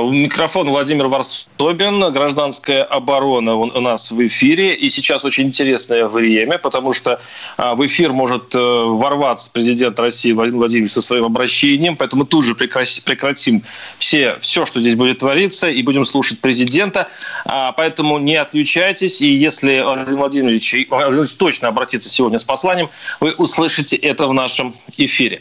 У микрофона Владимир Варсобин, гражданская оборона у нас в эфире. И сейчас очень интересное время, потому что а, в эфир может э, ворваться президент России Владимир Владимирович со своим обращением. Поэтому тут же прекратим все, все, что здесь будет твориться, и будем слушать президента. А, поэтому не отключайтесь. И если Владимир Владимирович, Владимирович точно обратится сегодня с посланием, вы услышите это в нашем эфире.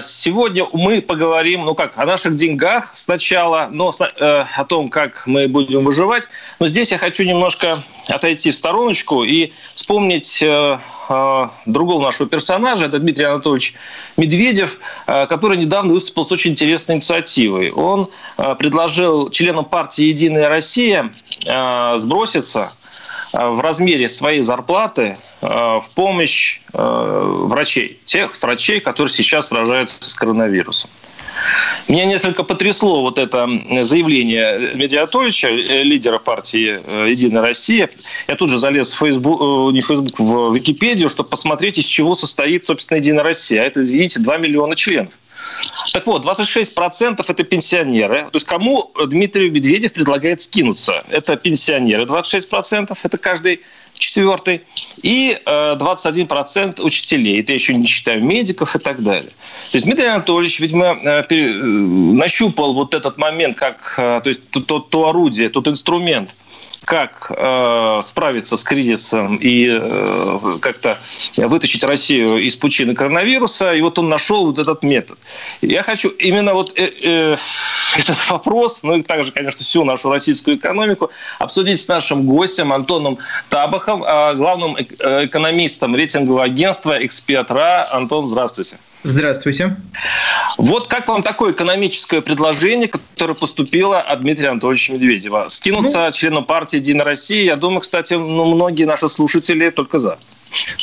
Сегодня мы поговорим, ну как, о наших деньгах сначала сначала, но э, о том, как мы будем выживать. Но здесь я хочу немножко отойти в стороночку и вспомнить э, э, другого нашего персонажа, это Дмитрий Анатольевич Медведев, э, который недавно выступил с очень интересной инициативой. Он э, предложил членам партии «Единая Россия» э, сброситься э, в размере своей зарплаты э, в помощь врачей, тех врачей, которые сейчас сражаются с коронавирусом. Меня несколько потрясло вот это заявление Анатольевича, э, лидера партии э, «Единая Россия». Я тут же залез в Facebook, э, не в Facebook, в Википедию, чтобы посмотреть, из чего состоит, собственно, «Единая Россия». А это, извините, 2 миллиона членов. Так вот, 26% это пенсионеры. То есть кому Дмитрий Медведев предлагает скинуться? Это пенсионеры 26%, это каждый четвертый, и 21% э, учителей. Это я еще не считаю медиков и так далее. То есть Дмитрий Анатольевич, видимо, э, э, нащупал вот этот момент, как, то есть то, то, то орудие, тот инструмент, как э, справиться с кризисом и э, как-то вытащить Россию из пучины коронавируса. И вот он нашел вот этот метод. Я хочу именно вот э, э, этот вопрос, ну и также, конечно, всю нашу российскую экономику обсудить с нашим гостем Антоном Табахом, э, главным э, экономистом рейтингового агентства «Экспертра». Антон, здравствуйте. Здравствуйте. Вот как вам такое экономическое предложение, которое поступило от Дмитрия Анатольевича Медведева? Скинуться ну, членам партии «Единая Россия», я думаю, кстати, ну, многие наши слушатели только за.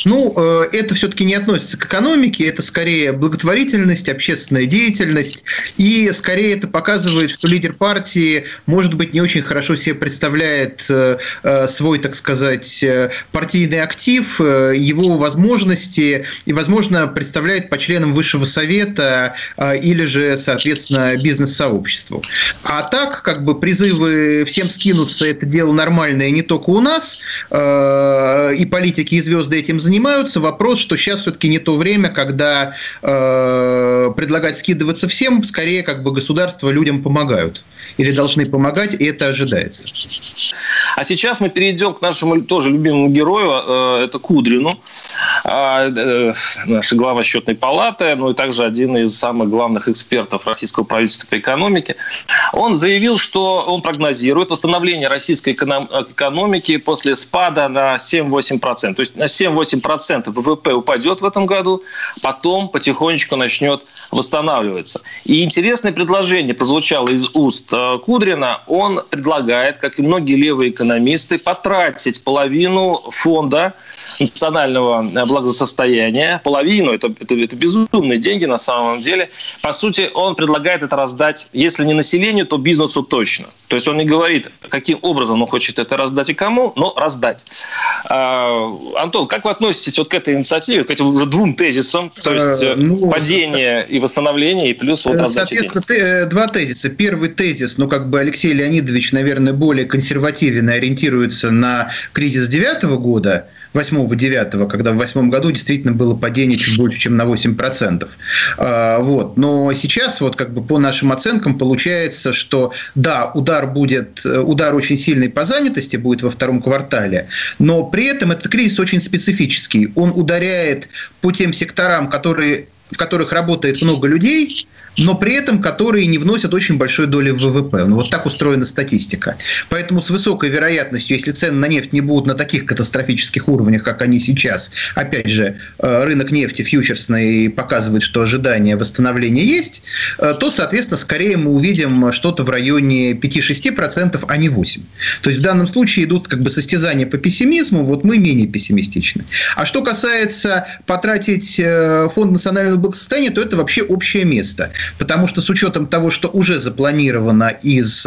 Ну, э, это все-таки не относится к экономике, это скорее благотворительность, общественная деятельность, и скорее это показывает, что лидер партии, может быть, не очень хорошо себе представляет э, э, свой, так сказать, партийный актив, его возможности, и, возможно, представляет по членам высшего совета или же, соответственно, бизнес-сообществу. А так, как бы призывы всем скинуться, это дело нормальное не только у нас, и политики и звезды этим занимаются. Вопрос, что сейчас все-таки не то время, когда э, предлагать скидываться всем, скорее как бы государство людям помогают или должны помогать, и это ожидается. А сейчас мы перейдем к нашему тоже любимому герою, э, это Кудрину, наша глава счетной палаты, ну и также один из самых главных экспертов российского правительства по экономике. Он заявил, что он прогнозирует восстановление российской экономики после спада на 7-8%. То есть на 7-8% ВВП упадет в этом году, потом потихонечку начнет восстанавливаться. И интересное предложение прозвучало из уст э, Кудрина. Он предлагает, как и многие левые экономисты, потратить половину фонда национального благосостояния, половину, это, это, это безумные деньги на самом деле. По сути, он предлагает это раздать, если не населению, то бизнесу точно. То есть он не говорит, каким образом он хочет это раздать и кому, но раздать. А, Антон, как вы относитесь вот к этой инициативе, к этим уже двум тезисам, то есть э, ну, падение и восстановление, и плюс вот раздача Соответственно, денег? Э, два тезиса. Первый тезис, ну как бы Алексей Леонидович, наверное, более консервативен и ориентируется на кризис девятого года, 8-9, когда в 2008 году действительно было падение чуть больше, чем на 8%. А, вот. Но сейчас, вот как бы по нашим оценкам, получается, что да, удар будет, удар очень сильный по занятости будет во втором квартале, но при этом этот кризис очень специфический. Он ударяет по тем секторам, которые в которых работает много людей, но при этом которые не вносят очень большой доли в ВВП. Ну, вот так устроена статистика. Поэтому с высокой вероятностью, если цены на нефть не будут на таких катастрофических уровнях, как они сейчас, опять же, э, рынок нефти фьючерсный показывает, что ожидание восстановления есть, э, то, соответственно, скорее мы увидим что-то в районе 5-6%, а не 8%. То есть в данном случае идут как бы состязания по пессимизму, вот мы менее пессимистичны. А что касается потратить э, фонд национального благосостояния, то это вообще общее место. Потому что с учетом того, что уже запланировано из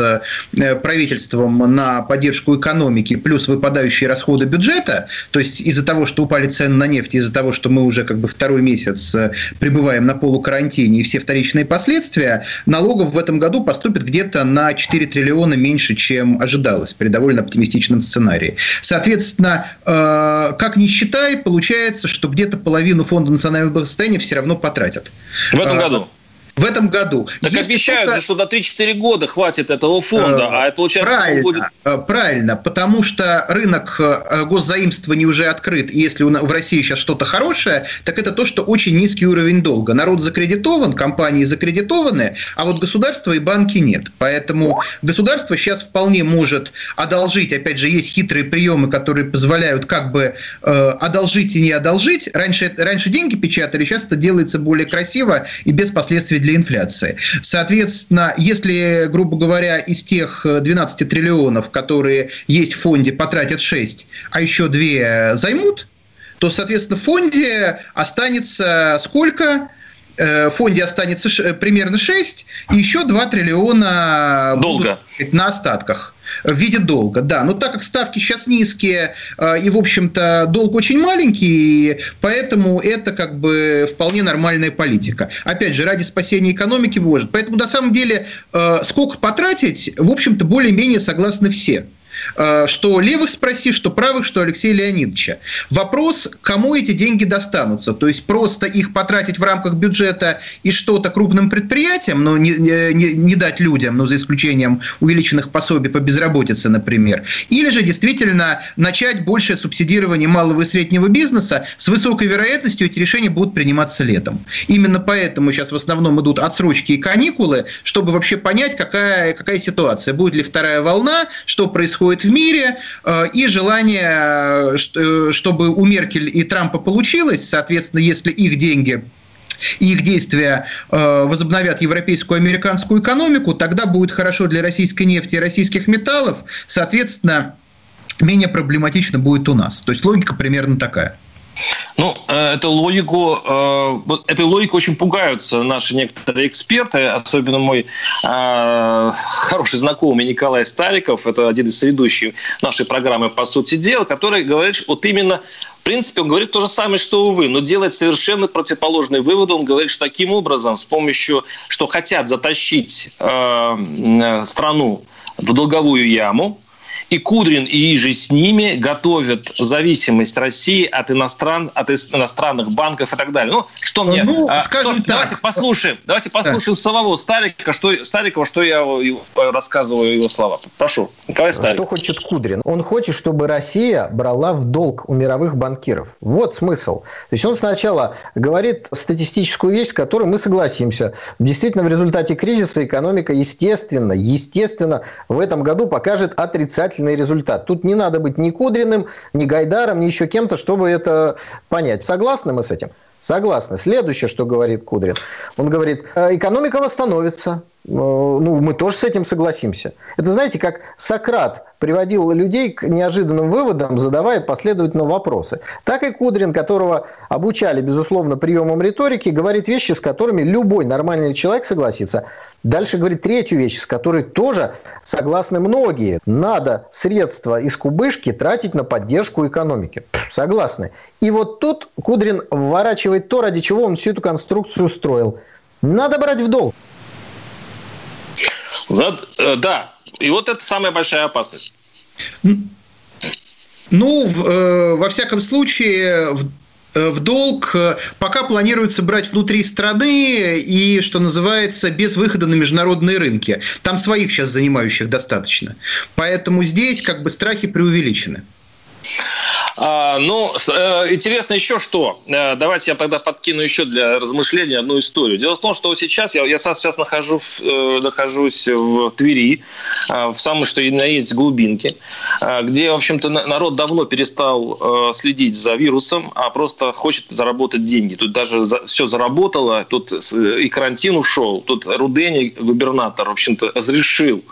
правительством на поддержку экономики, плюс выпадающие расходы бюджета, то есть из-за того, что упали цены на нефть, из-за того, что мы уже как бы второй месяц пребываем на полукарантине и все вторичные последствия, налогов в этом году поступит где-то на 4 триллиона меньше, чем ожидалось при довольно оптимистичном сценарии. Соответственно, как ни считай, получается, что где-то половину фонда национального благосостояния все равно потратят. В этом году? В этом году. Так Если обещают, только... что до 3-4 года хватит этого фонда, а это получается правильно, будет... Э, правильно, потому что рынок э, госзаимствований уже открыт, и если в России сейчас что-то хорошее, так это то, что очень низкий уровень долга. Народ закредитован, компании закредитованы, а вот государства и банки нет. Поэтому государство сейчас вполне может одолжить, опять же, есть хитрые приемы, которые позволяют как бы э, одолжить и не одолжить. Раньше, раньше деньги печатали, сейчас это делается более красиво и без последствий для инфляции. Соответственно, если, грубо говоря, из тех 12 триллионов, которые есть в фонде, потратят 6, а еще 2 займут, то, соответственно, в фонде останется сколько? Э, в фонде останется примерно 6, и еще 2 триллиона Долго. Будут, на остатках в виде долга, да. Но так как ставки сейчас низкие, э, и, в общем-то, долг очень маленький, поэтому это как бы вполне нормальная политика. Опять же, ради спасения экономики может. Поэтому, на самом деле, э, сколько потратить, в общем-то, более-менее согласны все. Э, что левых спроси, что правых, что Алексея Леонидовича. Вопрос, кому эти деньги достанутся. То есть просто их потратить в рамках бюджета и что-то крупным предприятиям, но не, не, не дать людям, но за исключением увеличенных пособий по безработице, например. Или же действительно начать большее субсидирование малого и среднего бизнеса. С высокой вероятностью эти решения будут приниматься летом. Именно поэтому сейчас в основном идут отсрочки и каникулы, чтобы вообще понять, какая, какая ситуация. Будет ли вторая волна, что происходит происходит в мире, э, и желание, э, чтобы у Меркель и Трампа получилось, соответственно, если их деньги и их действия э, возобновят европейскую и американскую экономику, тогда будет хорошо для российской нефти и российских металлов, соответственно, менее проблематично будет у нас. То есть логика примерно такая. Ну, э, эту логику, э, вот этой логикой очень пугаются наши некоторые эксперты, особенно мой э, хороший знакомый Николай Стариков, это один из ведущих нашей программы «По сути дела», который говорит, вот именно в принципе, он говорит то же самое, что и вы, но делает совершенно противоположный вывод. Он говорит, что таким образом, с помощью, что хотят затащить э, страну в долговую яму, и Кудрин, и Иже с ними готовят зависимость России от, иностран, от иностранных банков и так далее. Ну, что мне... Ну, а, скажем что, так. Давайте послушаем, давайте послушаем да. самого Старика, что, Старикова, что я рассказываю его слова. Прошу, Николай Старик. Что хочет Кудрин? Он хочет, чтобы Россия брала в долг у мировых банкиров. Вот смысл. То есть он сначала говорит статистическую вещь, с которой мы согласимся. Действительно, в результате кризиса экономика, естественно, естественно, в этом году покажет отрицательный замечательный результат. Тут не надо быть ни Кудриным, ни Гайдаром, ни еще кем-то, чтобы это понять. Согласны мы с этим? Согласны. Следующее, что говорит Кудрин. Он говорит, «Э, экономика восстановится. Э, ну, мы тоже с этим согласимся. Это, знаете, как Сократ приводил людей к неожиданным выводам, задавая последовательно вопросы. Так и Кудрин, которого обучали, безусловно, приемам риторики, говорит вещи, с которыми любой нормальный человек согласится. Дальше говорит третью вещь, с которой тоже согласны многие. Надо средства из кубышки тратить на поддержку экономики. Согласны. И вот тут Кудрин вворачивает то, ради чего он всю эту конструкцию строил. Надо брать в долг. Э, да, и вот это самая большая опасность. Ну, э, во всяком случае, в э, в долг пока планируется брать внутри страны и, что называется, без выхода на международные рынки. Там своих сейчас занимающих достаточно. Поэтому здесь как бы страхи преувеличены. А, ну, э, интересно еще что. Э, давайте я тогда подкину еще для размышления одну историю. Дело в том, что сейчас я, я сейчас нахожусь, э, нахожусь в Твери, в самой что и на есть глубинке, где, в общем-то, народ давно перестал следить за вирусом, а просто хочет заработать деньги. Тут даже все заработало, тут и карантин ушел, тут Рудени, губернатор, в общем-то, разрешил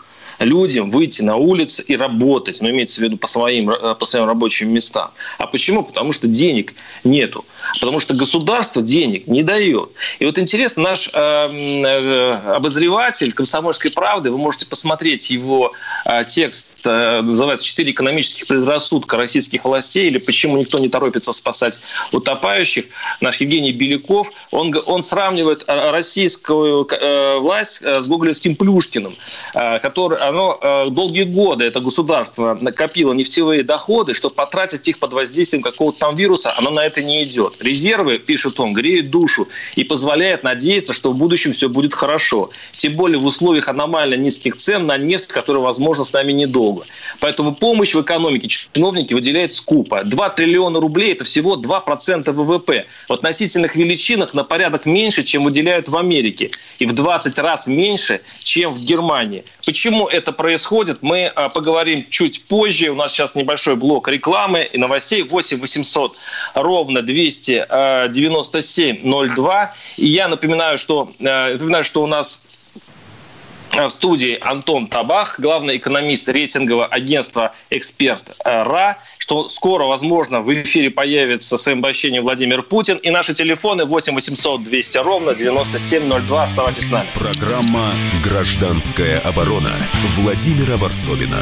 людям выйти на улицы и работать, но ну, имеется в виду по своим, э, по своим рабочим местам. А почему? Потому что денег нету. Потому что государство денег не дает. И вот интересно, наш э, э, обозреватель «Комсомольской правды», вы можете посмотреть его э, текст, э, называется «Четыре экономических предрассудка российских властей» или «Почему никто не торопится спасать утопающих». Наш Евгений Беляков, он, он сравнивает российскую э, власть э, с гоголевским Плюшкиным, э, который, оно э, долгие годы, это государство накопило нефтевые доходы, чтобы потратить их под воздействием какого-то там вируса, оно на это не идет. Резервы, пишет он, греют душу и позволяет надеяться, что в будущем все будет хорошо. Тем более в условиях аномально низких цен на нефть, которая, возможно, с нами недолго. Поэтому помощь в экономике чиновники выделяют скупо. 2 триллиона рублей – это всего 2% ВВП. В относительных величинах на порядок меньше, чем выделяют в Америке. И в 20 раз меньше, чем в Германии. Почему это происходит, мы а, поговорим чуть позже. У нас сейчас небольшой блок рекламы и новостей. 8 800 ровно 297 02. И я напоминаю, что, э, напоминаю, что у нас в студии Антон Табах, главный экономист рейтингового агентства «Эксперт РА», что скоро, возможно, в эфире появится с обращением Владимир Путин. И наши телефоны 8 800 200 ровно 9702. Оставайтесь с нами. Программа «Гражданская оборона» Владимира Варсовина.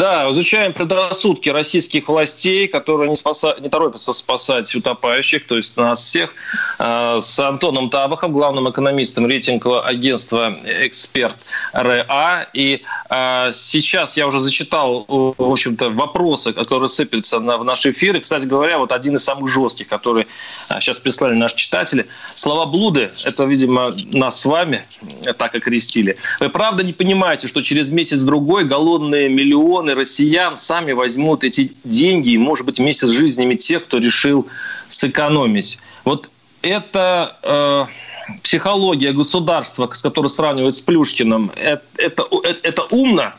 Да, изучаем предрассудки российских властей, которые не, спаса... не торопятся спасать утопающих, то есть нас всех, а, с Антоном Табахом, главным экономистом рейтингового агентства «Эксперт РА». И а, сейчас я уже зачитал, в общем-то, вопросы, которые сыпятся на, в наш эфир. И, кстати говоря, вот один из самых жестких, который сейчас прислали наши читатели. Слова блуды, это, видимо, нас с вами так окрестили. Вы правда не понимаете, что через месяц-другой голодные миллионы миллионы россиян сами возьмут эти деньги, и, может быть, вместе с жизнями тех, кто решил сэкономить. Вот это э, психология государства, с которой сравнивают с Плюшкиным, это, это, это умно?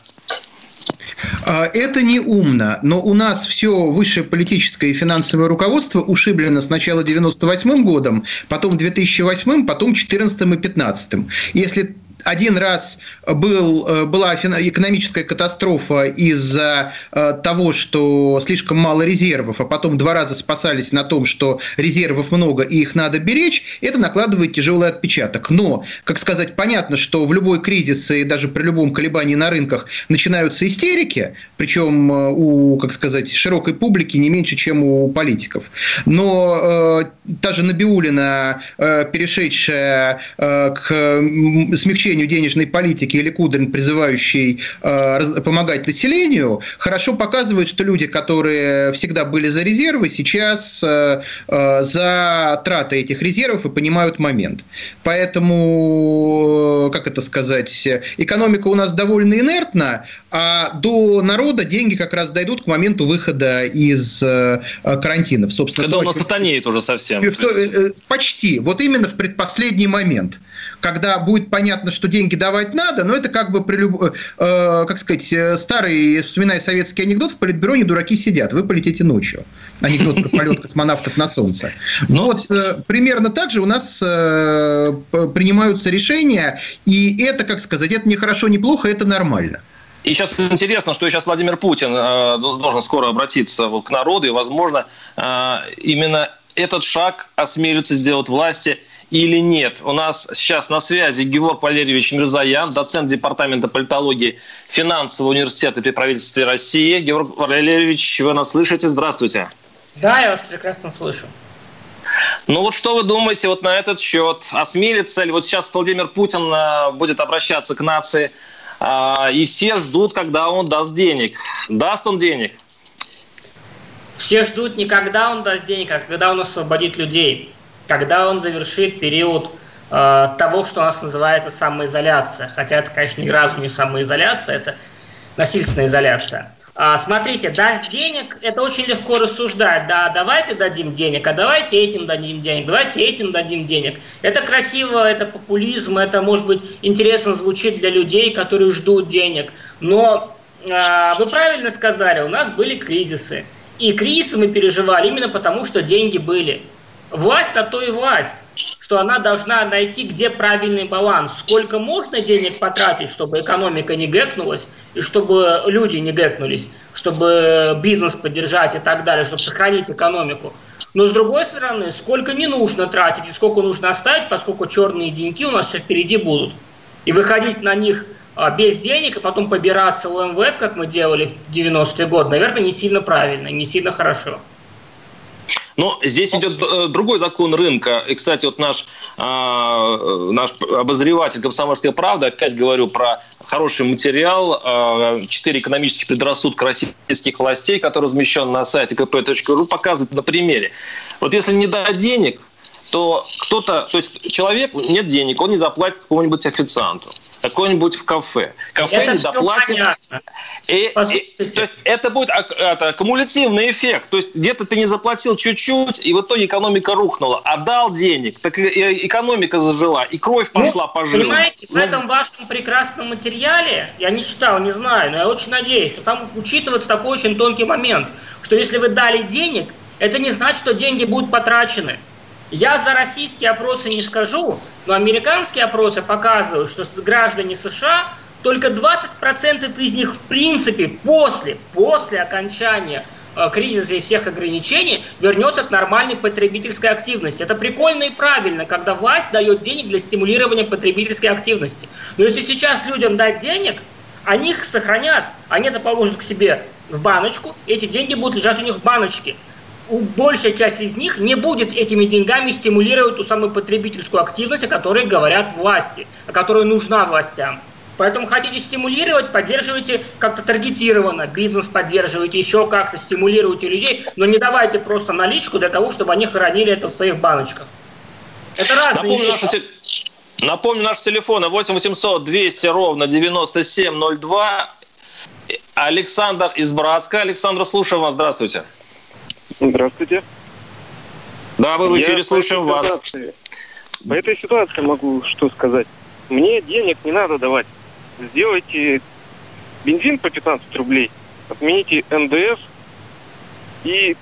Это не умно, но у нас все высшее политическое и финансовое руководство ушиблено сначала 98 годом, потом 2008, потом 14 и 15. Если один раз был, э, была экономическая катастрофа из-за э, того, что слишком мало резервов, а потом два раза спасались на том, что резервов много и их надо беречь, это накладывает тяжелый отпечаток. Но, как сказать, понятно, что в любой кризис и даже при любом колебании на рынках начинаются истерики, причем э, у, как сказать, широкой публики не меньше, чем у политиков. Но э, та же Набиулина, э, перешедшая э, к смягчению смягчению денежной политики или Кудрин, призывающий э, помогать населению, хорошо показывает, что люди, которые всегда были за резервы, сейчас э, э, за траты этих резервов и понимают момент. Поэтому, как это сказать, экономика у нас довольно инертна, а до народа деньги как раз дойдут к моменту выхода из карантинов. Собственно, Когда у нас сатанеет уже совсем. Почти. Вот именно в предпоследний момент когда будет понятно, что деньги давать надо, но это как бы при люб... э, э как сказать, э, старый, вспоминая советский анекдот, в политбюро не дураки сидят, вы полетите ночью. Анекдот про полет космонавтов на Солнце. Ну, вот э, примерно так же у нас принимаются решения, и это, как сказать, это не хорошо, не плохо, это нормально. И сейчас интересно, что сейчас Владимир Путин э, должен скоро обратиться вот к народу, и, возможно, э, именно этот шаг осмелится сделать власти – или нет. У нас сейчас на связи Георг Валерьевич Мирзаян, доцент Департамента политологии Финансового университета при правительстве России. Георг Валерьевич, вы нас слышите? Здравствуйте. Да, я вас прекрасно слышу. Ну вот что вы думаете вот на этот счет? Осмелится ли вот сейчас Владимир Путин э, будет обращаться к нации, а, и все ждут, когда он даст денег. Даст он денег? Все ждут не когда он даст денег, а когда он освободит людей когда он завершит период э, того, что у нас называется самоизоляция. Хотя это, конечно, ни разу не самоизоляция, это насильственная изоляция. А, смотрите, даст денег, это очень легко рассуждать. Да, давайте дадим денег, а давайте этим дадим денег, давайте этим дадим денег. Это красиво, это популизм, это, может быть, интересно звучит для людей, которые ждут денег. Но а, вы правильно сказали, у нас были кризисы. И кризисы мы переживали именно потому, что деньги были. Власть, а то и власть что она должна найти, где правильный баланс. Сколько можно денег потратить, чтобы экономика не гэкнулась, и чтобы люди не гэкнулись, чтобы бизнес поддержать и так далее, чтобы сохранить экономику. Но с другой стороны, сколько не нужно тратить и сколько нужно оставить, поскольку черные деньги у нас сейчас впереди будут. И выходить на них а, без денег, и потом побираться у МВФ, как мы делали в 90-е годы, наверное, не сильно правильно, не сильно хорошо. Но здесь идет э, другой закон рынка. И, кстати, вот наш, э, наш обозреватель «Комсомольская правда», опять говорю про хороший материал, э, четыре экономических предрассудка российских властей, который размещен на сайте kp.ru, показывает на примере. Вот если не дать денег, то кто-то, то есть человек, нет денег, он не заплатит какому-нибудь официанту какой-нибудь в кафе. Кафе это не доплатит. И, и, то есть это будет это, кумулятивный эффект. То есть где-то ты не заплатил чуть-чуть, и в итоге экономика рухнула. Отдал денег, так и экономика зажила, и кровь ну, пошла ну, по жилам. Понимаете, в этом вашем прекрасном материале, я не читал, не знаю, но я очень надеюсь, что там учитывается такой очень тонкий момент, что если вы дали денег, это не значит, что деньги будут потрачены. Я за российские опросы не скажу, но американские опросы показывают, что граждане США только 20% из них в принципе после, после окончания э, кризиса и всех ограничений вернется к нормальной потребительской активности. Это прикольно и правильно, когда власть дает денег для стимулирования потребительской активности. Но если сейчас людям дать денег, они их сохранят, они это положат к себе в баночку, эти деньги будут лежать у них в баночке большая часть из них не будет этими деньгами стимулировать ту самую потребительскую активность, о которой говорят власти, о которой нужна властям. Поэтому хотите стимулировать, поддерживайте как-то таргетированно, бизнес поддерживайте, еще как-то стимулируйте людей, но не давайте просто наличку для того, чтобы они хранили это в своих баночках. Это разные Напомню, вещи. Наши, напомню, наш телефон 8 800 200 ровно 9702. Александр из Братска. Александр, слушаю вас. Здравствуйте. Здравствуйте. Да, мы в эфире Я слушаем вас. Ситуации, по этой ситуации могу что сказать. Мне денег не надо давать. Сделайте бензин по 15 рублей, отмените НДС и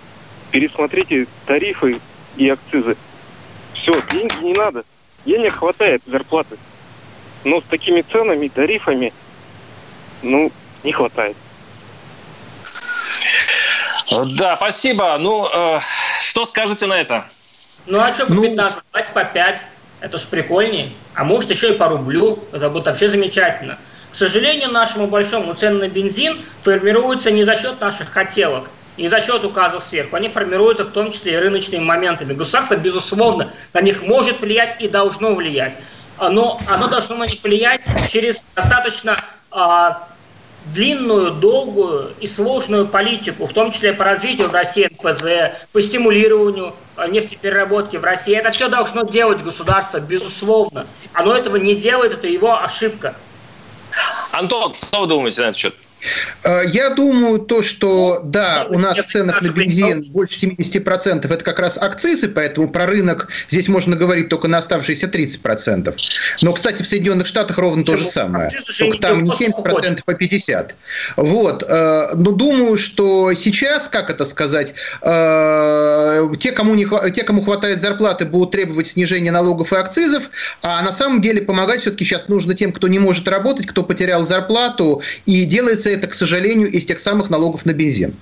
пересмотрите тарифы и акцизы. Все, деньги не надо. Денег хватает зарплаты. Но с такими ценами, тарифами, ну, не хватает. Да, спасибо. Ну, э, что скажете на это? Ну, а что по ну... 15? Давайте по 5. Это ж прикольнее. А может, еще и по рублю. Это будет вообще замечательно. К сожалению, нашему большому цены на бензин формируются не за счет наших хотелок, не за счет указов сверху. Они формируются в том числе и рыночными моментами. Государство, безусловно, на них может влиять и должно влиять. Но оно должно на них влиять через достаточно а, длинную, долгую и сложную политику, в том числе по развитию в России НПЗ, по стимулированию э, нефтепереработки в России. Это все должно делать государство, безусловно. Оно этого не делает, это его ошибка. Антон, что вы думаете на этот счет? Э, я думаю, то, что да, у нас в ценах на бензин больше 70% это как раз акцизы, поэтому про рынок здесь можно говорить только на оставшиеся 30%. Но, кстати, в Соединенных Штатах ровно то же самое. Только там не 70%, а 50%. Вот. Э, но думаю, что сейчас, как это сказать, э, те, кому, не, те, кому хватает зарплаты, будут требовать снижения налогов и акцизов, а на самом деле помогать все-таки сейчас нужно тем, кто не может работать, кто потерял зарплату, и делается это, к сожалению, из тех самых налогов на бензин.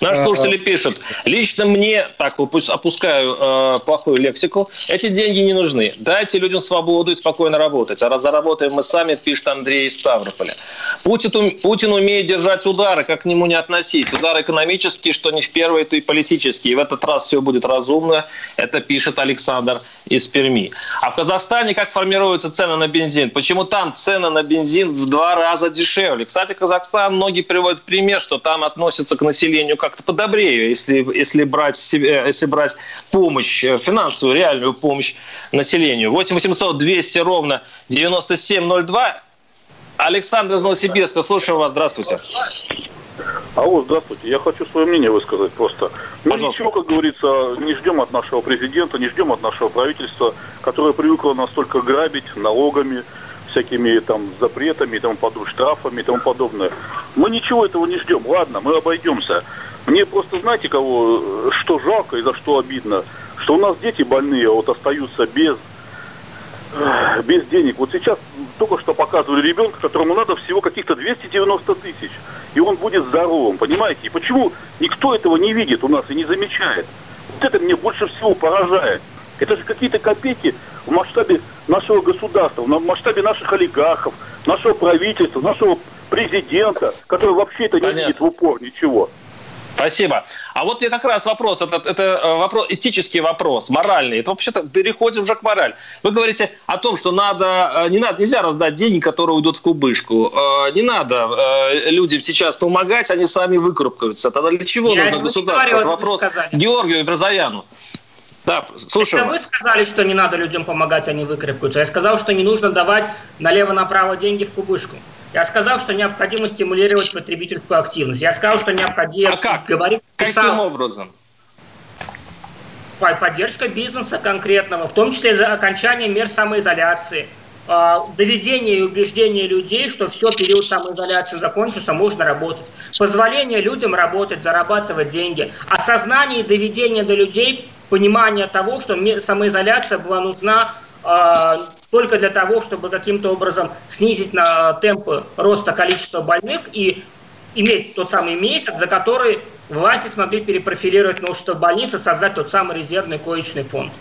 Наши слушатели а, пишут, лично мне, так опускаю э, плохую лексику, эти деньги не нужны. Дайте людям свободу и спокойно работать. А раз заработаем мы сами, пишет Андрей из Ставрополя. Путин, Путин умеет держать удары, как к нему не относись. Удары экономические, что не в первые, то и политические. И в этот раз все будет разумно. Это пишет Александр из Перми. А в Казахстане как формируются цены на бензин? Почему там цены на бензин в два раза дешевле? Кстати, Казахстан Многие приводят в пример, что там относятся к населению как-то подобрее, если, если, брать, себе, если брать помощь, э, финансовую, реальную помощь населению. 8 800 200 ровно 9702. Александр из Новосибирска, слушаю вас, здравствуйте. Алло, здравствуйте. Я хочу свое мнение высказать просто. Мы Пожалуйста. ничего, как говорится, не ждем от нашего президента, не ждем от нашего правительства, которое привыкло настолько грабить налогами, всякими там запретами и тому подобное, штрафами и тому подобное. Мы ничего этого не ждем. Ладно, мы обойдемся. Мне просто, знаете, кого, что жалко и за что обидно? Что у нас дети больные вот остаются без без денег. Вот сейчас только что показывали ребенка, которому надо всего каких-то 290 тысяч. И он будет здоровым, понимаете? И почему никто этого не видит у нас и не замечает? Вот это мне больше всего поражает. Это же какие-то копейки в масштабе нашего государства, в масштабе наших олигархов, нашего правительства, нашего президента, который вообще это не видит в упор ничего. Спасибо. А вот мне как раз вопрос, это, это э, вопрос, этический вопрос, моральный. Это вообще-то переходим уже к морали. Вы говорите о том, что надо, э, не надо, нельзя раздать деньги, которые уйдут в кубышку. Э, не надо людям сейчас помогать, они сами выкарабкаются. Тогда для чего Я нужно государство? Это вопрос Георгию Бразаяну. Да, слушаю. Это вы сказали, что не надо людям помогать, они выкарабкаются. Я сказал, что не нужно давать налево-направо деньги в кубышку. Я сказал, что необходимо стимулировать потребительскую активность. Я сказал, что необходимо а как? говорить... Каким сам... образом? Поддержка бизнеса конкретного, в том числе за окончание мер самоизоляции, а, доведение и убеждение людей, что все, период самоизоляции закончился, можно работать. Позволение людям работать, зарабатывать деньги. Осознание и доведение до людей понимания того, что самоизоляция была нужна а, только для того, чтобы каким-то образом снизить на темпы роста количества больных и иметь тот самый месяц, за который власти смогли перепрофилировать множество больниц и создать тот самый резервный коечный фонд.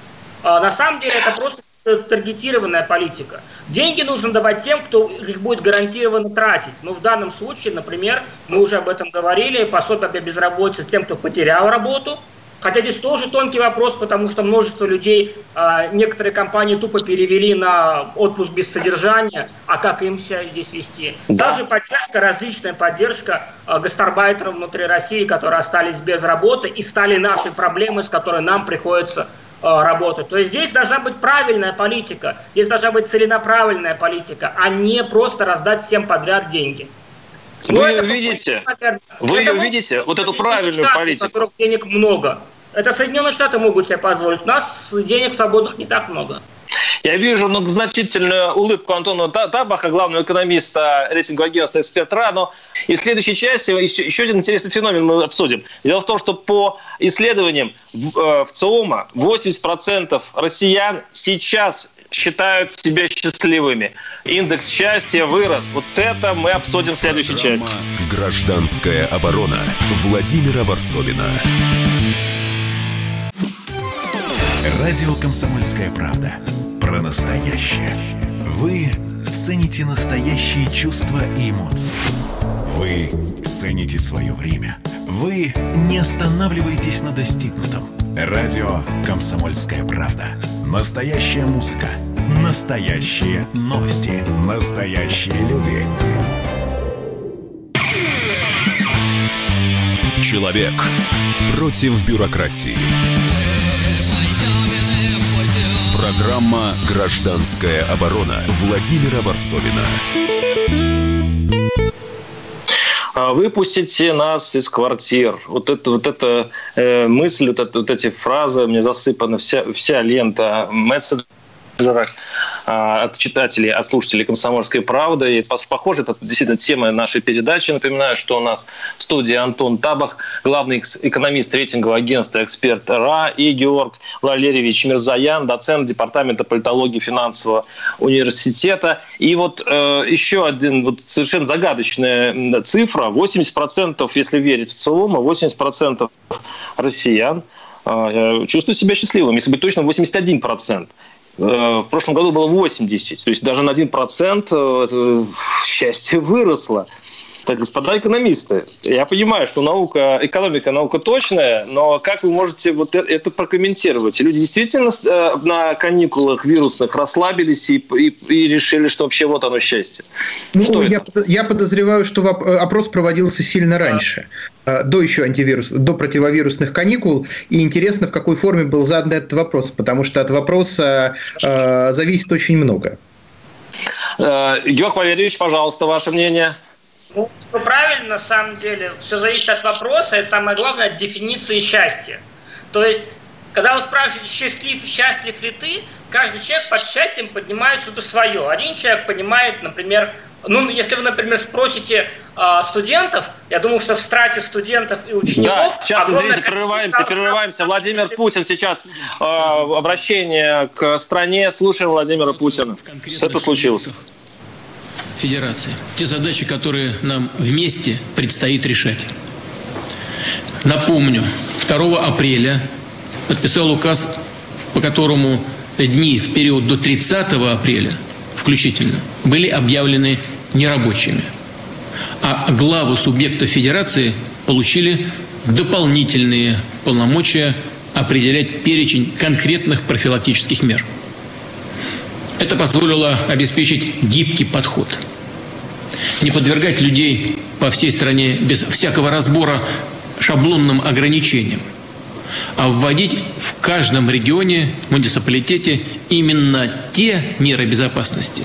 А, на самом деле это просто таргетированная политика. Деньги нужно давать тем, кто их будет гарантированно тратить. Ну, в данном случае, например, мы уже об этом говорили, пособие по безработице тем, кто потерял работу – Хотя здесь тоже тонкий вопрос, потому что множество людей, а, некоторые компании тупо перевели на отпуск без содержания, а как им себя здесь вести? Да. Также поддержка, различная поддержка а, гастарбайтеров внутри России, которые остались без работы и стали нашей проблемой, с которой нам приходится а, работать. То есть здесь должна быть правильная политика, здесь должна быть целенаправленная политика, а не просто раздать всем подряд деньги. Вы ее видите? Вы ее видите? Вот эту правильную политику. У которых денег много. Это Соединенные Штаты могут себе позволить. У нас денег свободных не так много. Я вижу ну, значительную улыбку Антона Табаха, главного экономиста рейтингового агентства «Эксперт РА». Но и в следующей части еще, еще один интересный феномен мы обсудим. Дело в том, что по исследованиям в, э, в ЦИОМа 80% россиян сейчас считают себя счастливыми. Индекс счастья вырос. Вот это мы обсудим в следующей Программа части. Гражданская оборона Владимира Варсовина. Радио «Комсомольская правда». Про настоящее. Вы цените настоящие чувства и эмоции. Вы цените свое время. Вы не останавливаетесь на достигнутом. Радио «Комсомольская правда». Настоящая музыка. Настоящие новости. Настоящие люди. Человек против бюрократии. Программа «Гражданская оборона» Владимира Варсовина. А выпустите нас из квартир. Вот это, вот эта э, мысль, вот, это, вот эти фразы, мне засыпана вся, вся лента месседжей а, от читателей, от слушателей «Комсомольской правды». И, похоже, это действительно тема нашей передачи. Напоминаю, что у нас в студии Антон Табах, главный экономист рейтингового агентства «Эксперт РА» и Георг Валерьевич Мирзаян, доцент Департамента политологии финансового университета. И вот э, еще один вот совершенно загадочная цифра. 80%, если верить в ЦИОМа, 80% россиян э, чувствуют себя счастливыми. Если быть точным, 81%. Э, в прошлом году было 80, то есть даже на 1% э, счастье выросло. Так, господа экономисты, я понимаю, что наука, экономика наука точная, но как вы можете вот э, это прокомментировать? Люди действительно э, на каникулах вирусных расслабились и, и, и решили, что вообще вот оно счастье? Ну, что я, это? я подозреваю, что э, опрос проводился сильно раньше, до еще антивирус, до противовирусных каникул, и интересно, в какой форме был задан этот вопрос, потому что от вопроса э, зависит очень много. Георг Валерьевич, пожалуйста, ваше мнение. Ну, все правильно, на самом деле. Все зависит от вопроса, и самое главное, от дефиниции счастья. То есть, когда вы спрашиваете, счастлив, счастлив ли ты, каждый человек под счастьем поднимает что-то свое. Один человек понимает, например, ну, если вы, например, спросите э, студентов, я думаю, что в страте студентов и учеников... Да, сейчас, извините, прерываемся, прерываемся. Владимир Путин сейчас э, обращение к стране. Слушаем Владимира Путина. Что случилось? Федерации. Те задачи, которые нам вместе предстоит решать. Напомню, 2 апреля подписал указ, по которому дни в период до 30 апреля включительно были объявлены нерабочими. А главы субъектов Федерации получили дополнительные полномочия определять перечень конкретных профилактических мер – это позволило обеспечить гибкий подход. Не подвергать людей по всей стране без всякого разбора шаблонным ограничениям, а вводить в каждом регионе, муниципалитете именно те меры безопасности,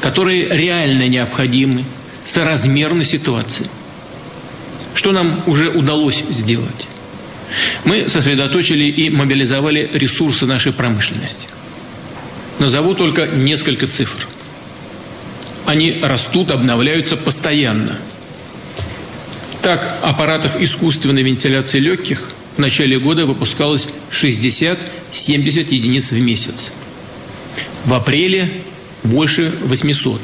которые реально необходимы, соразмерны ситуации. Что нам уже удалось сделать? Мы сосредоточили и мобилизовали ресурсы нашей промышленности. Назову только несколько цифр. Они растут, обновляются постоянно. Так, аппаратов искусственной вентиляции легких в начале года выпускалось 60-70 единиц в месяц. В апреле больше 800.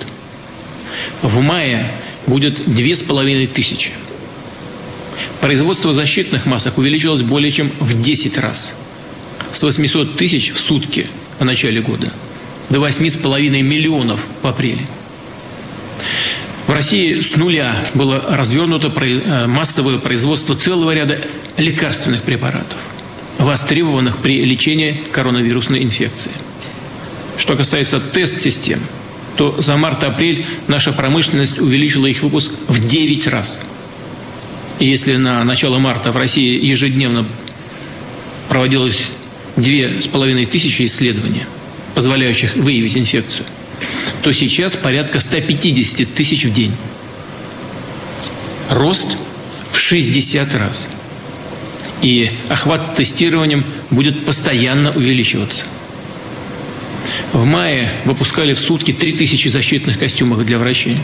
В мае будет 2500. Производство защитных масок увеличилось более чем в 10 раз. С 800 тысяч в сутки – в начале года до 8,5 миллионов в апреле. В России с нуля было развернуто э, массовое производство целого ряда лекарственных препаратов, востребованных при лечении коронавирусной инфекции. Что касается тест-систем, то за март-апрель наша промышленность увеличила их выпуск в 9 раз. И если на начало марта в России ежедневно проводилось две с половиной тысячи исследований, позволяющих выявить инфекцию, то сейчас порядка 150 тысяч в день. Рост в 60 раз. И охват тестированием будет постоянно увеличиваться. В мае выпускали в сутки 3000 защитных костюмов для врачей.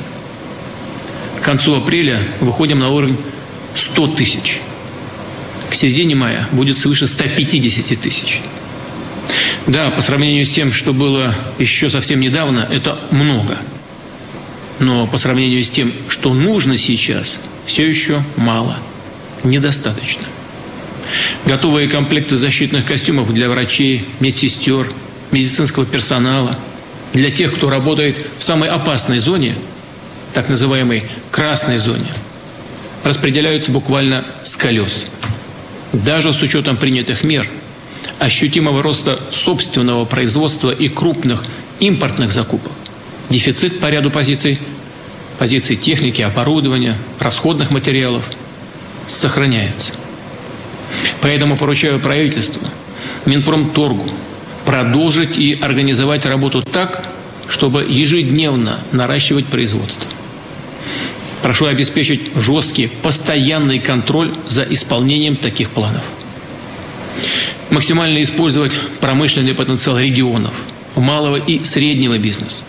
К концу апреля выходим на уровень 100 тысяч – к середине мая будет свыше 150 тысяч. Да, по сравнению с тем, что было еще совсем недавно, это много. Но по сравнению с тем, что нужно сейчас, все еще мало, недостаточно. Готовые комплекты защитных костюмов для врачей, медсестер, медицинского персонала, для тех, кто работает в самой опасной зоне, так называемой красной зоне, распределяются буквально с колес – даже с учетом принятых мер, ощутимого роста собственного производства и крупных импортных закупок, дефицит по ряду позиций, позиций техники, оборудования, расходных материалов сохраняется. Поэтому поручаю правительству, Минпромторгу продолжить и организовать работу так, чтобы ежедневно наращивать производство. Прошу обеспечить жесткий, постоянный контроль за исполнением таких планов. Максимально использовать промышленный потенциал регионов, малого и среднего бизнеса.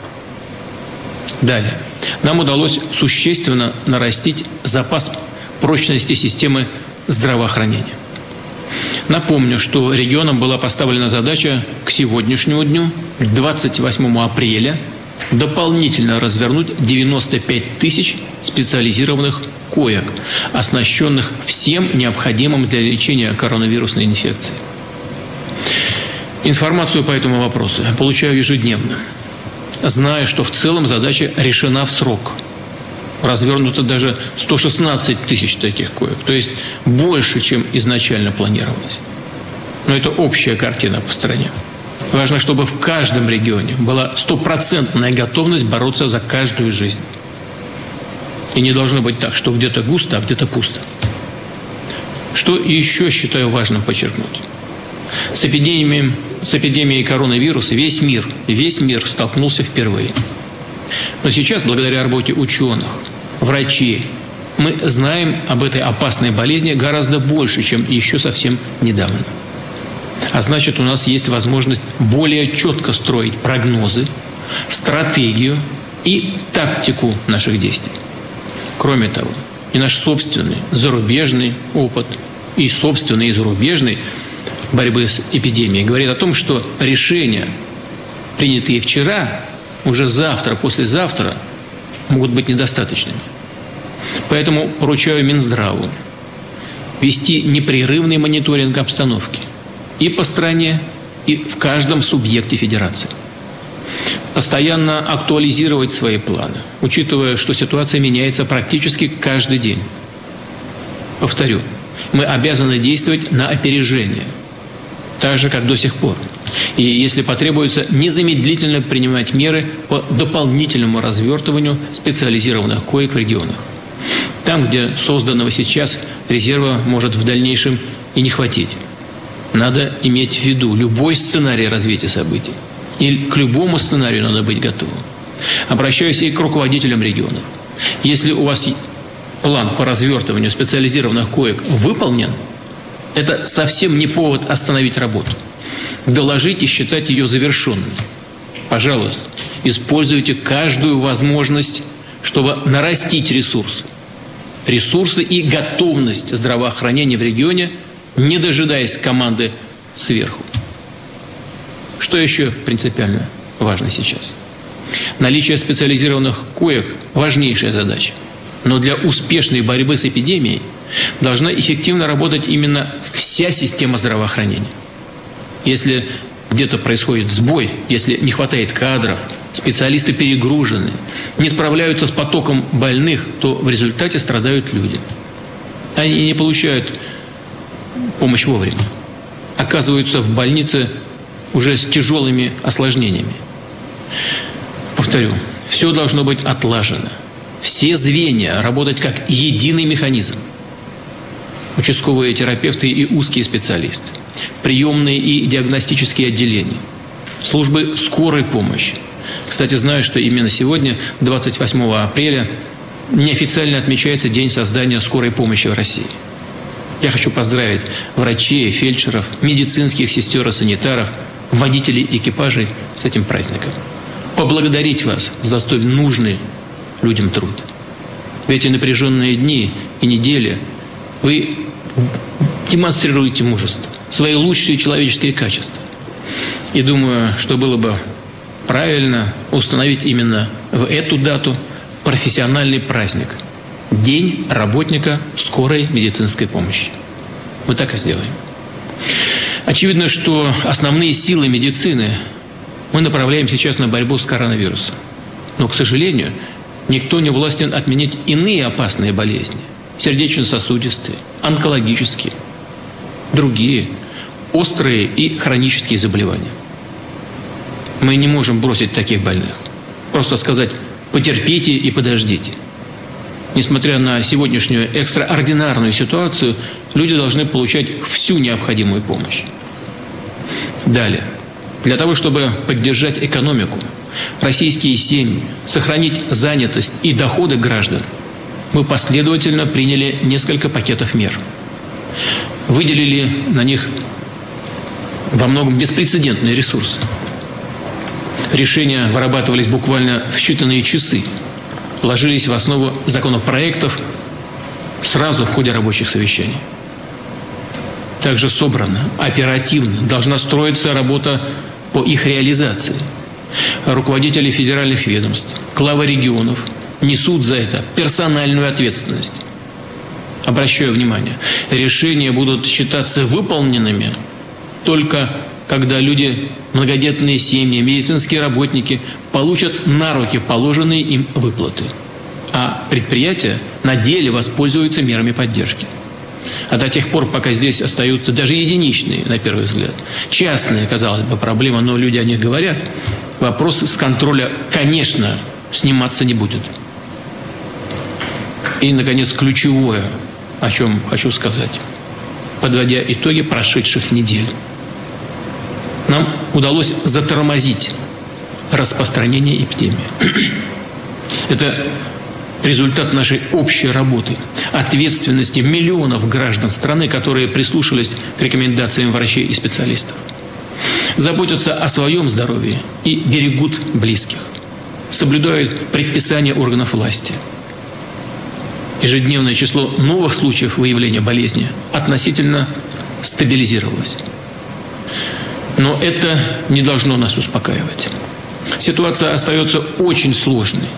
Далее. Нам удалось существенно нарастить запас прочности системы здравоохранения. Напомню, что регионам была поставлена задача к сегодняшнему дню, к 28 апреля – дополнительно развернуть 95 тысяч специализированных коек, оснащенных всем необходимым для лечения коронавирусной инфекции. Информацию по этому вопросу получаю ежедневно, зная, что в целом задача решена в срок. развернуто даже 116 тысяч таких коек, то есть больше, чем изначально планировалось. Но это общая картина по стране. Важно, чтобы в каждом регионе была стопроцентная готовность бороться за каждую жизнь. И не должно быть так, что где-то густо, а где-то пусто. Что еще считаю важным подчеркнуть? С эпидемией, с эпидемией коронавируса весь мир, весь мир столкнулся впервые. Но сейчас, благодаря работе ученых, врачей, мы знаем об этой опасной болезни гораздо больше, чем еще совсем недавно. А значит, у нас есть возможность более четко строить прогнозы, стратегию и тактику наших действий. Кроме того, и наш собственный зарубежный опыт, и собственный и зарубежный борьбы с эпидемией говорит о том, что решения, принятые вчера, уже завтра, послезавтра, могут быть недостаточными. Поэтому поручаю Минздраву вести непрерывный мониторинг обстановки и по стране, и в каждом субъекте федерации. Постоянно актуализировать свои планы, учитывая, что ситуация меняется практически каждый день. Повторю, мы обязаны действовать на опережение, так же, как до сих пор. И если потребуется, незамедлительно принимать меры по дополнительному развертыванию специализированных коек в регионах. Там, где созданного сейчас резерва может в дальнейшем и не хватить. Надо иметь в виду любой сценарий развития событий. И к любому сценарию надо быть готовым. Обращаюсь и к руководителям регионов. Если у вас план по развертыванию специализированных коек выполнен, это совсем не повод остановить работу. Доложить и считать ее завершенной. Пожалуйста, используйте каждую возможность, чтобы нарастить ресурс. Ресурсы и готовность здравоохранения в регионе, не дожидаясь команды сверху. Что еще принципиально важно сейчас? Наличие специализированных коек – важнейшая задача – но для успешной борьбы с эпидемией должна эффективно работать именно вся система здравоохранения. Если где-то происходит сбой, если не хватает кадров, специалисты перегружены, не справляются с потоком больных, то в результате страдают люди. Они не получают помощь вовремя. Оказываются в больнице уже с тяжелыми осложнениями. Повторю, все должно быть отлажено – все звенья работать как единый механизм. Участковые терапевты и узкие специалисты, приемные и диагностические отделения, службы скорой помощи. Кстати, знаю, что именно сегодня, 28 апреля, неофициально отмечается День создания скорой помощи в России. Я хочу поздравить врачей, фельдшеров, медицинских сестер и санитаров, водителей экипажей с этим праздником. Поблагодарить вас за столь нужный людям труд. В эти напряженные дни и недели вы демонстрируете мужество, свои лучшие человеческие качества. И думаю, что было бы правильно установить именно в эту дату профессиональный праздник – День работника скорой медицинской помощи. Мы так и сделаем. Очевидно, что основные силы медицины мы направляем сейчас на борьбу с коронавирусом. Но, к сожалению, никто не властен отменить иные опасные болезни. Сердечно-сосудистые, онкологические, другие, острые и хронические заболевания. Мы не можем бросить таких больных. Просто сказать «потерпите и подождите». Несмотря на сегодняшнюю экстраординарную ситуацию, люди должны получать всю необходимую помощь. Далее. Для того, чтобы поддержать экономику, российские семьи, сохранить занятость и доходы граждан, мы последовательно приняли несколько пакетов мер. Выделили на них во многом беспрецедентные ресурсы. Решения вырабатывались буквально в считанные часы, ложились в основу законопроектов сразу в ходе рабочих совещаний. Также собрана, оперативно должна строиться работа по их реализации – руководители федеральных ведомств, главы регионов несут за это персональную ответственность. Обращаю внимание, решения будут считаться выполненными только когда люди, многодетные семьи, медицинские работники получат на руки положенные им выплаты. а предприятия на деле воспользуются мерами поддержки. А до тех пор, пока здесь остаются даже единичные, на первый взгляд, частные, казалось бы, проблемы, но люди о них говорят, вопрос с контроля, конечно, сниматься не будет. И, наконец, ключевое, о чем хочу сказать, подводя итоги прошедших недель. Нам удалось затормозить распространение эпидемии. Это результат нашей общей работы, ответственности миллионов граждан страны, которые прислушались к рекомендациям врачей и специалистов. Заботятся о своем здоровье и берегут близких. Соблюдают предписания органов власти. Ежедневное число новых случаев выявления болезни относительно стабилизировалось. Но это не должно нас успокаивать. Ситуация остается очень сложной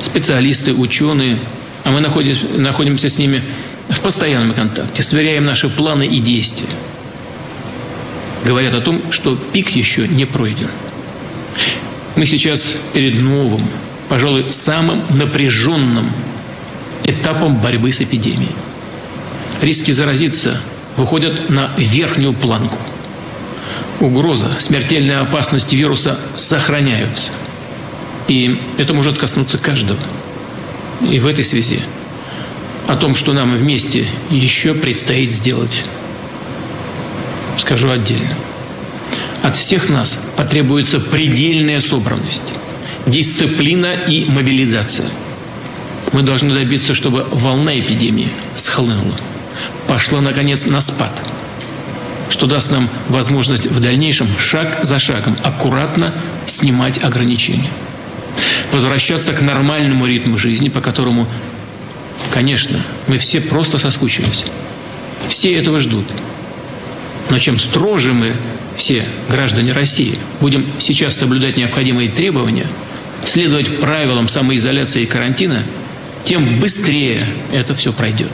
специалисты, ученые, а мы находимся, находимся с ними в постоянном контакте, сверяем наши планы и действия. Говорят о том, что пик еще не пройден. Мы сейчас перед новым, пожалуй, самым напряженным этапом борьбы с эпидемией. Риски заразиться выходят на верхнюю планку. Угроза, смертельная опасность вируса сохраняются – и это может коснуться каждого. И в этой связи о том, что нам вместе еще предстоит сделать, скажу отдельно. От всех нас потребуется предельная собранность, дисциплина и мобилизация. Мы должны добиться, чтобы волна эпидемии схлынула, пошла, наконец, на спад, что даст нам возможность в дальнейшем шаг за шагом аккуратно снимать ограничения возвращаться к нормальному ритму жизни, по которому, конечно, мы все просто соскучились. Все этого ждут. Но чем строже мы, все граждане России, будем сейчас соблюдать необходимые требования, следовать правилам самоизоляции и карантина, тем быстрее это все пройдет.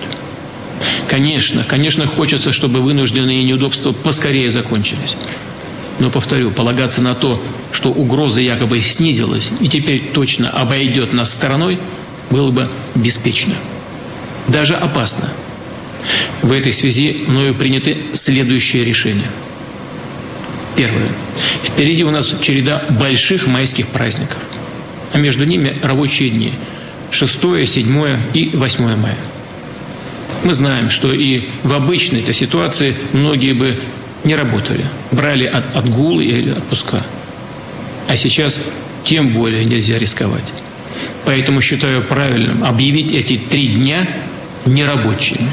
Конечно, конечно, хочется, чтобы вынужденные неудобства поскорее закончились. Но, повторю, полагаться на то, что угроза якобы снизилась и теперь точно обойдет нас стороной, было бы беспечно. Даже опасно. В этой связи мною приняты следующие решения. Первое. Впереди у нас череда больших майских праздников. А между ними рабочие дни. 6, 7 и 8 мая. Мы знаем, что и в обычной этой ситуации многие бы не работали. Брали от, отгулы или отпуска. А сейчас тем более нельзя рисковать. Поэтому считаю правильным объявить эти три дня нерабочими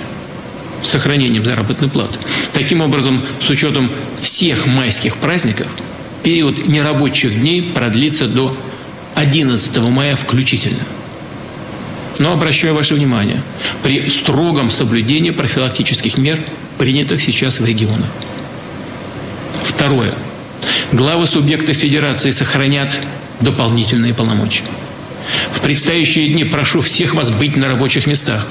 с сохранением заработной платы. Таким образом, с учетом всех майских праздников, период нерабочих дней продлится до 11 мая включительно. Но обращаю ваше внимание, при строгом соблюдении профилактических мер, принятых сейчас в регионах. Второе. Главы субъектов федерации сохранят дополнительные полномочия. В предстоящие дни прошу всех вас быть на рабочих местах.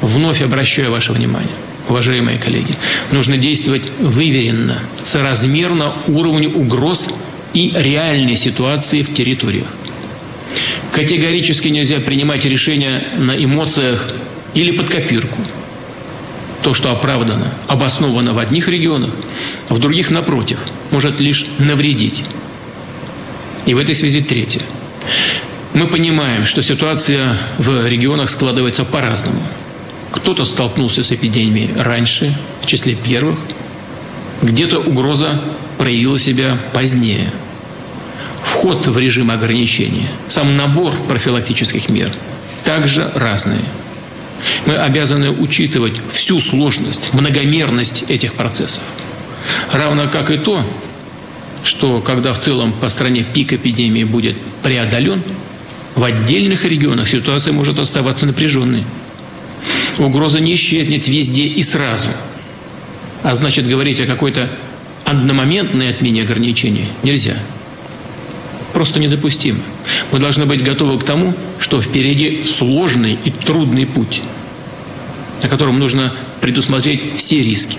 Вновь обращаю ваше внимание, уважаемые коллеги, нужно действовать выверенно, соразмерно уровню угроз и реальной ситуации в территориях. Категорически нельзя принимать решения на эмоциях или под копирку – то, что оправдано, обосновано в одних регионах, в других, напротив, может лишь навредить. И в этой связи третье. Мы понимаем, что ситуация в регионах складывается по-разному. Кто-то столкнулся с эпидемией раньше, в числе первых, где-то угроза проявила себя позднее. Вход в режим ограничения, сам набор профилактических мер также разные – мы обязаны учитывать всю сложность, многомерность этих процессов. Равно как и то, что когда в целом по стране пик эпидемии будет преодолен, в отдельных регионах ситуация может оставаться напряженной. Угроза не исчезнет везде и сразу. А значит, говорить о какой-то одномоментной отмене ограничений нельзя. Просто недопустимо. Мы должны быть готовы к тому, что впереди сложный и трудный путь, на котором нужно предусмотреть все риски.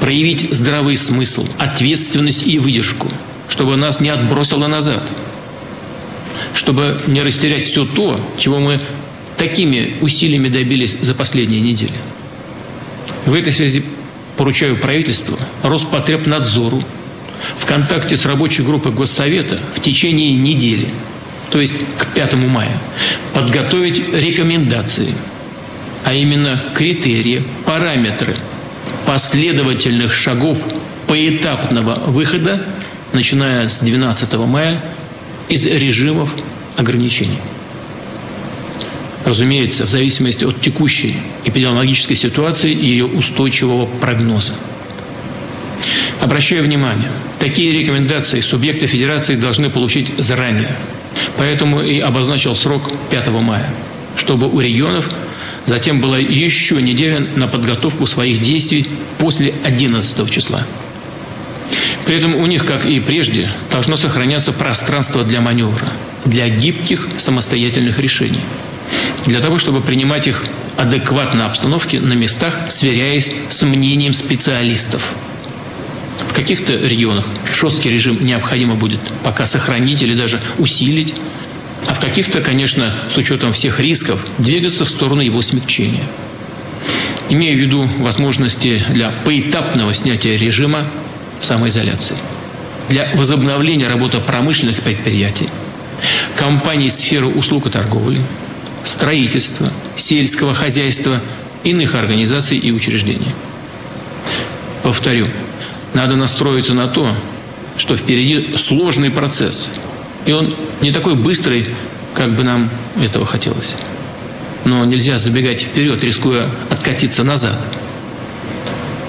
Проявить здравый смысл, ответственность и выдержку, чтобы нас не отбросило назад. чтобы не растерять все то, чего мы такими усилиями добились за последние недели. В этой связи поручаю правительству, Роспотребнадзору в контакте с рабочей группой Госсовета в течение недели, то есть к 5 мая, подготовить рекомендации, а именно критерии, параметры последовательных шагов поэтапного выхода, начиная с 12 мая, из режимов ограничений. Разумеется, в зависимости от текущей эпидемиологической ситуации и ее устойчивого прогноза. Обращаю внимание, такие рекомендации субъекты федерации должны получить заранее. Поэтому и обозначил срок 5 мая, чтобы у регионов затем была еще неделя на подготовку своих действий после 11 числа. При этом у них, как и прежде, должно сохраняться пространство для маневра, для гибких самостоятельных решений. Для того, чтобы принимать их адекватно обстановке на местах, сверяясь с мнением специалистов – каких-то регионах жесткий режим необходимо будет пока сохранить или даже усилить, а в каких-то, конечно, с учетом всех рисков, двигаться в сторону его смягчения. Имея в виду возможности для поэтапного снятия режима самоизоляции, для возобновления работы промышленных предприятий, компаний сферы услуг и торговли, строительства, сельского хозяйства, иных организаций и учреждений. Повторю, надо настроиться на то, что впереди сложный процесс. И он не такой быстрый, как бы нам этого хотелось. Но нельзя забегать вперед, рискуя откатиться назад.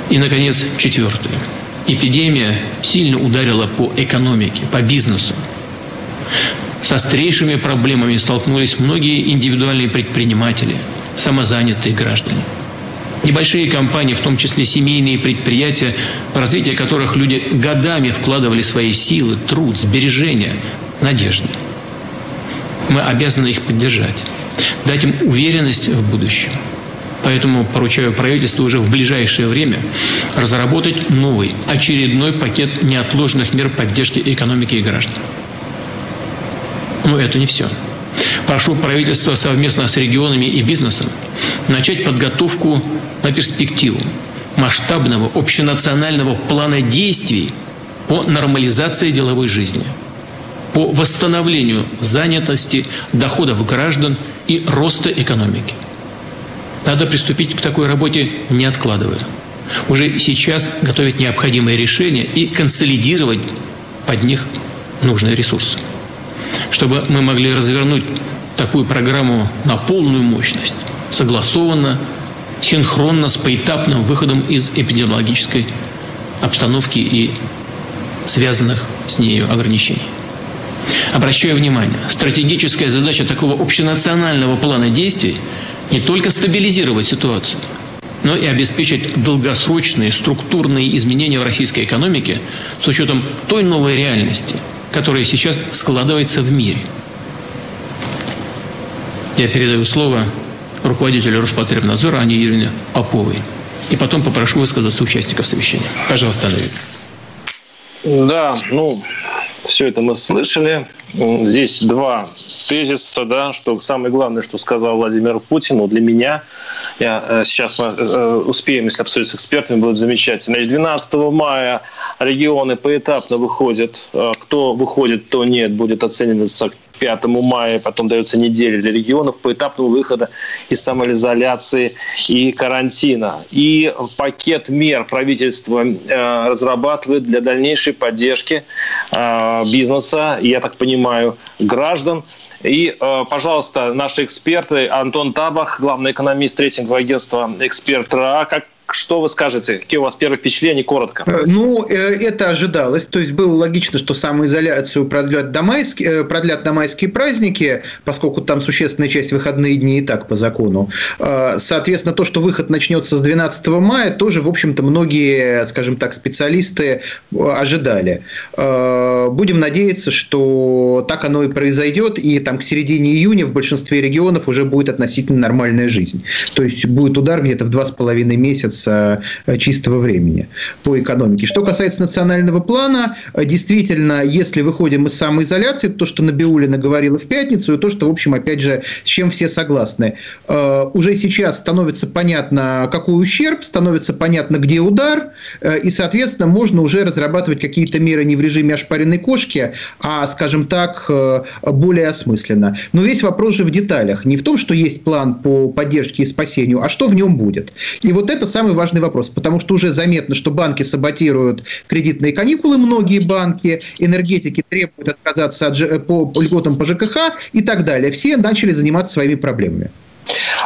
И, наконец, четвертое. Эпидемия сильно ударила по экономике, по бизнесу. С острейшими проблемами столкнулись многие индивидуальные предприниматели, самозанятые граждане – Небольшие компании, в том числе семейные предприятия, в развитие которых люди годами вкладывали свои силы, труд, сбережения, надежды. Мы обязаны их поддержать, дать им уверенность в будущем. Поэтому поручаю правительству уже в ближайшее время разработать новый, очередной пакет неотложных мер поддержки экономики и граждан. Но это не все. Прошу правительство совместно с регионами и бизнесом начать подготовку на перспективу масштабного общенационального плана действий по нормализации деловой жизни, по восстановлению занятости, доходов граждан и роста экономики. Надо приступить к такой работе, не откладывая. Уже сейчас готовить необходимые решения и консолидировать под них нужные ресурсы. Чтобы мы могли развернуть такую программу на полную мощность, согласованно, синхронно с поэтапным выходом из эпидемиологической обстановки и связанных с нею ограничений. Обращаю внимание, стратегическая задача такого общенационального плана действий не только стабилизировать ситуацию, но и обеспечить долгосрочные структурные изменения в российской экономике с учетом той новой реальности, которая сейчас складывается в мире. Я передаю слово руководителю Роспотребнадзора Анне Юрьевне Поповой. И потом попрошу высказаться участников совещания. Пожалуйста, Андрей. Да, ну, все это мы слышали. Здесь два тезиса, да, что самое главное, что сказал Владимир Путин, ну, для меня, я, э, сейчас мы э, успеем, если обсудить с экспертами, будет замечательно. Значит, 12 мая регионы поэтапно выходят. Э, кто выходит, кто нет, будет оцениваться 5 мая, потом дается неделя для регионов по этапному выхода из самоизоляции и карантина. И пакет мер правительство э, разрабатывает для дальнейшей поддержки э, бизнеса, я так понимаю, граждан. И, э, пожалуйста, наши эксперты, Антон Табах, главный экономист рейтингового агентства «Эксперт РА», как что вы скажете? Какие у вас первые впечатления? Коротко. Э, ну, э, это ожидалось. То есть было логично, что самоизоляцию продлят до, майские, э, продлят до майские праздники, поскольку там существенная часть выходные дни и так по закону. Соответственно, то, что выход начнется с 12 мая, тоже, в общем-то, многие, скажем так, специалисты ожидали. Будем надеяться, что так оно и произойдет, и там к середине июня в большинстве регионов уже будет относительно нормальная жизнь. То есть будет удар где-то в два с половиной месяца месяца чистого времени по экономике. Что касается национального плана, действительно, если выходим из самоизоляции, то, что Набиулина говорила в пятницу, и то, что, в общем, опять же, с чем все согласны. Уже сейчас становится понятно, какой ущерб, становится понятно, где удар, и, соответственно, можно уже разрабатывать какие-то меры не в режиме ошпаренной кошки, а, скажем так, более осмысленно. Но весь вопрос же в деталях. Не в том, что есть план по поддержке и спасению, а что в нем будет. И вот это самый важный вопрос, потому что уже заметно, что банки саботируют кредитные каникулы, многие банки, энергетики требуют отказаться от, по, по льготам по ЖКХ и так далее. Все начали заниматься своими проблемами.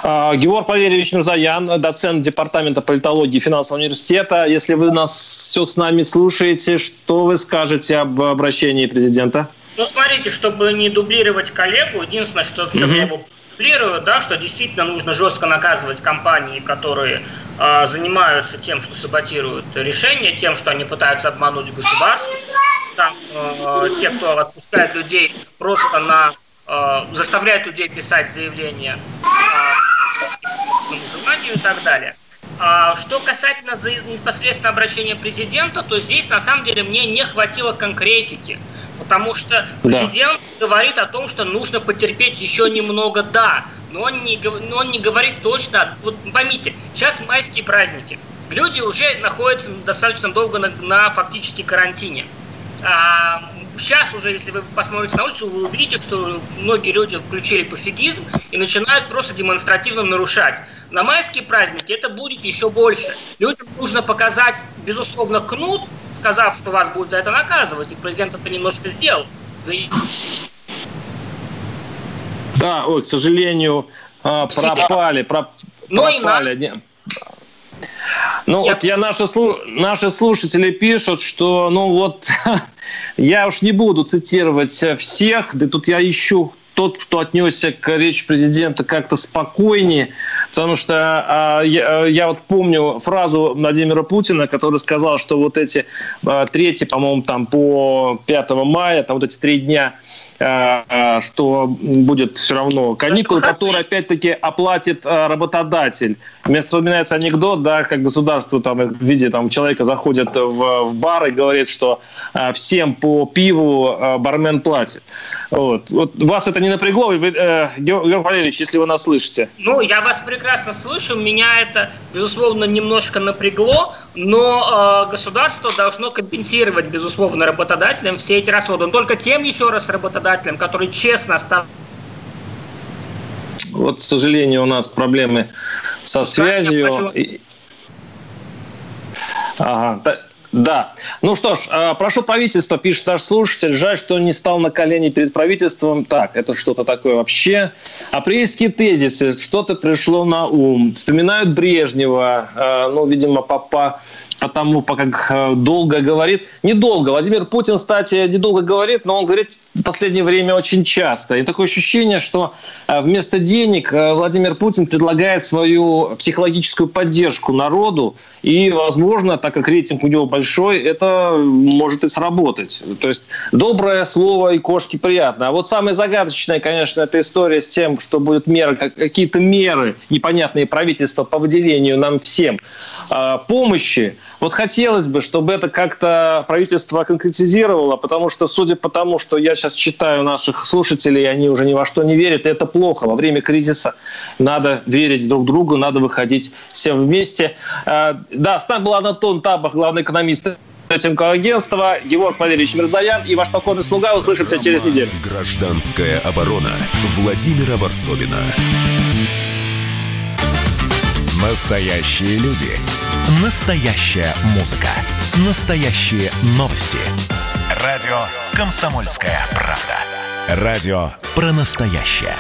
А, Георг Валерьевич Мирзаян, доцент Департамента политологии финансового университета. Если вы нас все с нами слушаете, что вы скажете об обращении президента? Ну, смотрите, чтобы не дублировать коллегу, единственное, что в чем угу. я его дублирую, да, что действительно нужно жестко наказывать компании, которые э, занимаются тем, что саботируют решения, тем, что они пытаются обмануть государство. Там э, те, кто отпускает людей просто на э, заставляет людей писать заявления э, желанию и так далее. Что касательно непосредственно обращения президента, то здесь на самом деле мне не хватило конкретики. Потому что президент да. говорит о том, что нужно потерпеть еще немного, да, но он не, но он не говорит точно. Вот поймите, сейчас майские праздники. Люди уже находятся достаточно долго на, на фактически карантине. А, сейчас уже, если вы посмотрите на улицу, вы увидите, что многие люди включили пофигизм и начинают просто демонстративно нарушать. На майские праздники это будет еще больше. Людям нужно показать, безусловно, кнут, сказав, что вас будут за это наказывать, и президент это немножко сделал. Да, ой, к сожалению, а, пропали, проп, Но пропали. И на... Ну, я... вот я наши, наши слушатели пишут, что, ну вот, я уж не буду цитировать всех, да тут я ищу тот, кто отнесся к речи президента как-то спокойнее, потому что а, я, я вот помню фразу Владимира Путина, который сказал, что вот эти а, третьи, по-моему, там по 5 мая, там вот эти три дня Э, э, что будет все равно каникулы, которые опять-таки оплатит э, работодатель. Мне вспоминается анекдот, да, как государство там в виде там человека заходит в, в бар и говорит, что всем по пиву бармен платит. Вот. вот вас это не напрягло, вы, э, Георгий Валерьевич, если вы нас слышите? Ну, я вас прекрасно слышу, меня это, безусловно, немножко напрягло, но э, государство должно компенсировать, безусловно, работодателям все эти расходы. Но только тем еще раз работодателям, которые честно ставят вот, к сожалению, у нас проблемы со связью. Ага. Да. Ну что ж, а, прошу правительство, пишет наш слушатель. Жаль, что не стал на колени перед правительством. Так, это что-то такое вообще. Апрельские тезисы. Что-то пришло на ум. Вспоминают Брежнева. А, ну, видимо, папа потому как э, долго говорит. Недолго. Владимир Путин, кстати, недолго говорит, но он говорит в последнее время очень часто. И такое ощущение, что э, вместо денег э, Владимир Путин предлагает свою психологическую поддержку народу. И, возможно, так как рейтинг у него большой, это может и сработать. То есть доброе слово и кошки приятно. А вот самое загадочное, конечно, это история с тем, что будут меры, какие-то меры непонятные правительства по выделению нам всем помощи. Вот хотелось бы, чтобы это как-то правительство конкретизировало, потому что, судя по тому, что я сейчас читаю наших слушателей, они уже ни во что не верят, и это плохо. Во время кризиса надо верить друг другу, надо выходить все вместе. А, да, с нами был Анатон Табах, главный экономист рейтингового агентства, Георг Валерьевич Мирзаян и ваш покорный слуга. Услышимся через неделю. Гражданская оборона Владимира Варсовина. Настоящие люди. Настоящая музыка. Настоящие новости. Радио «Комсомольская правда». Радио про настоящее.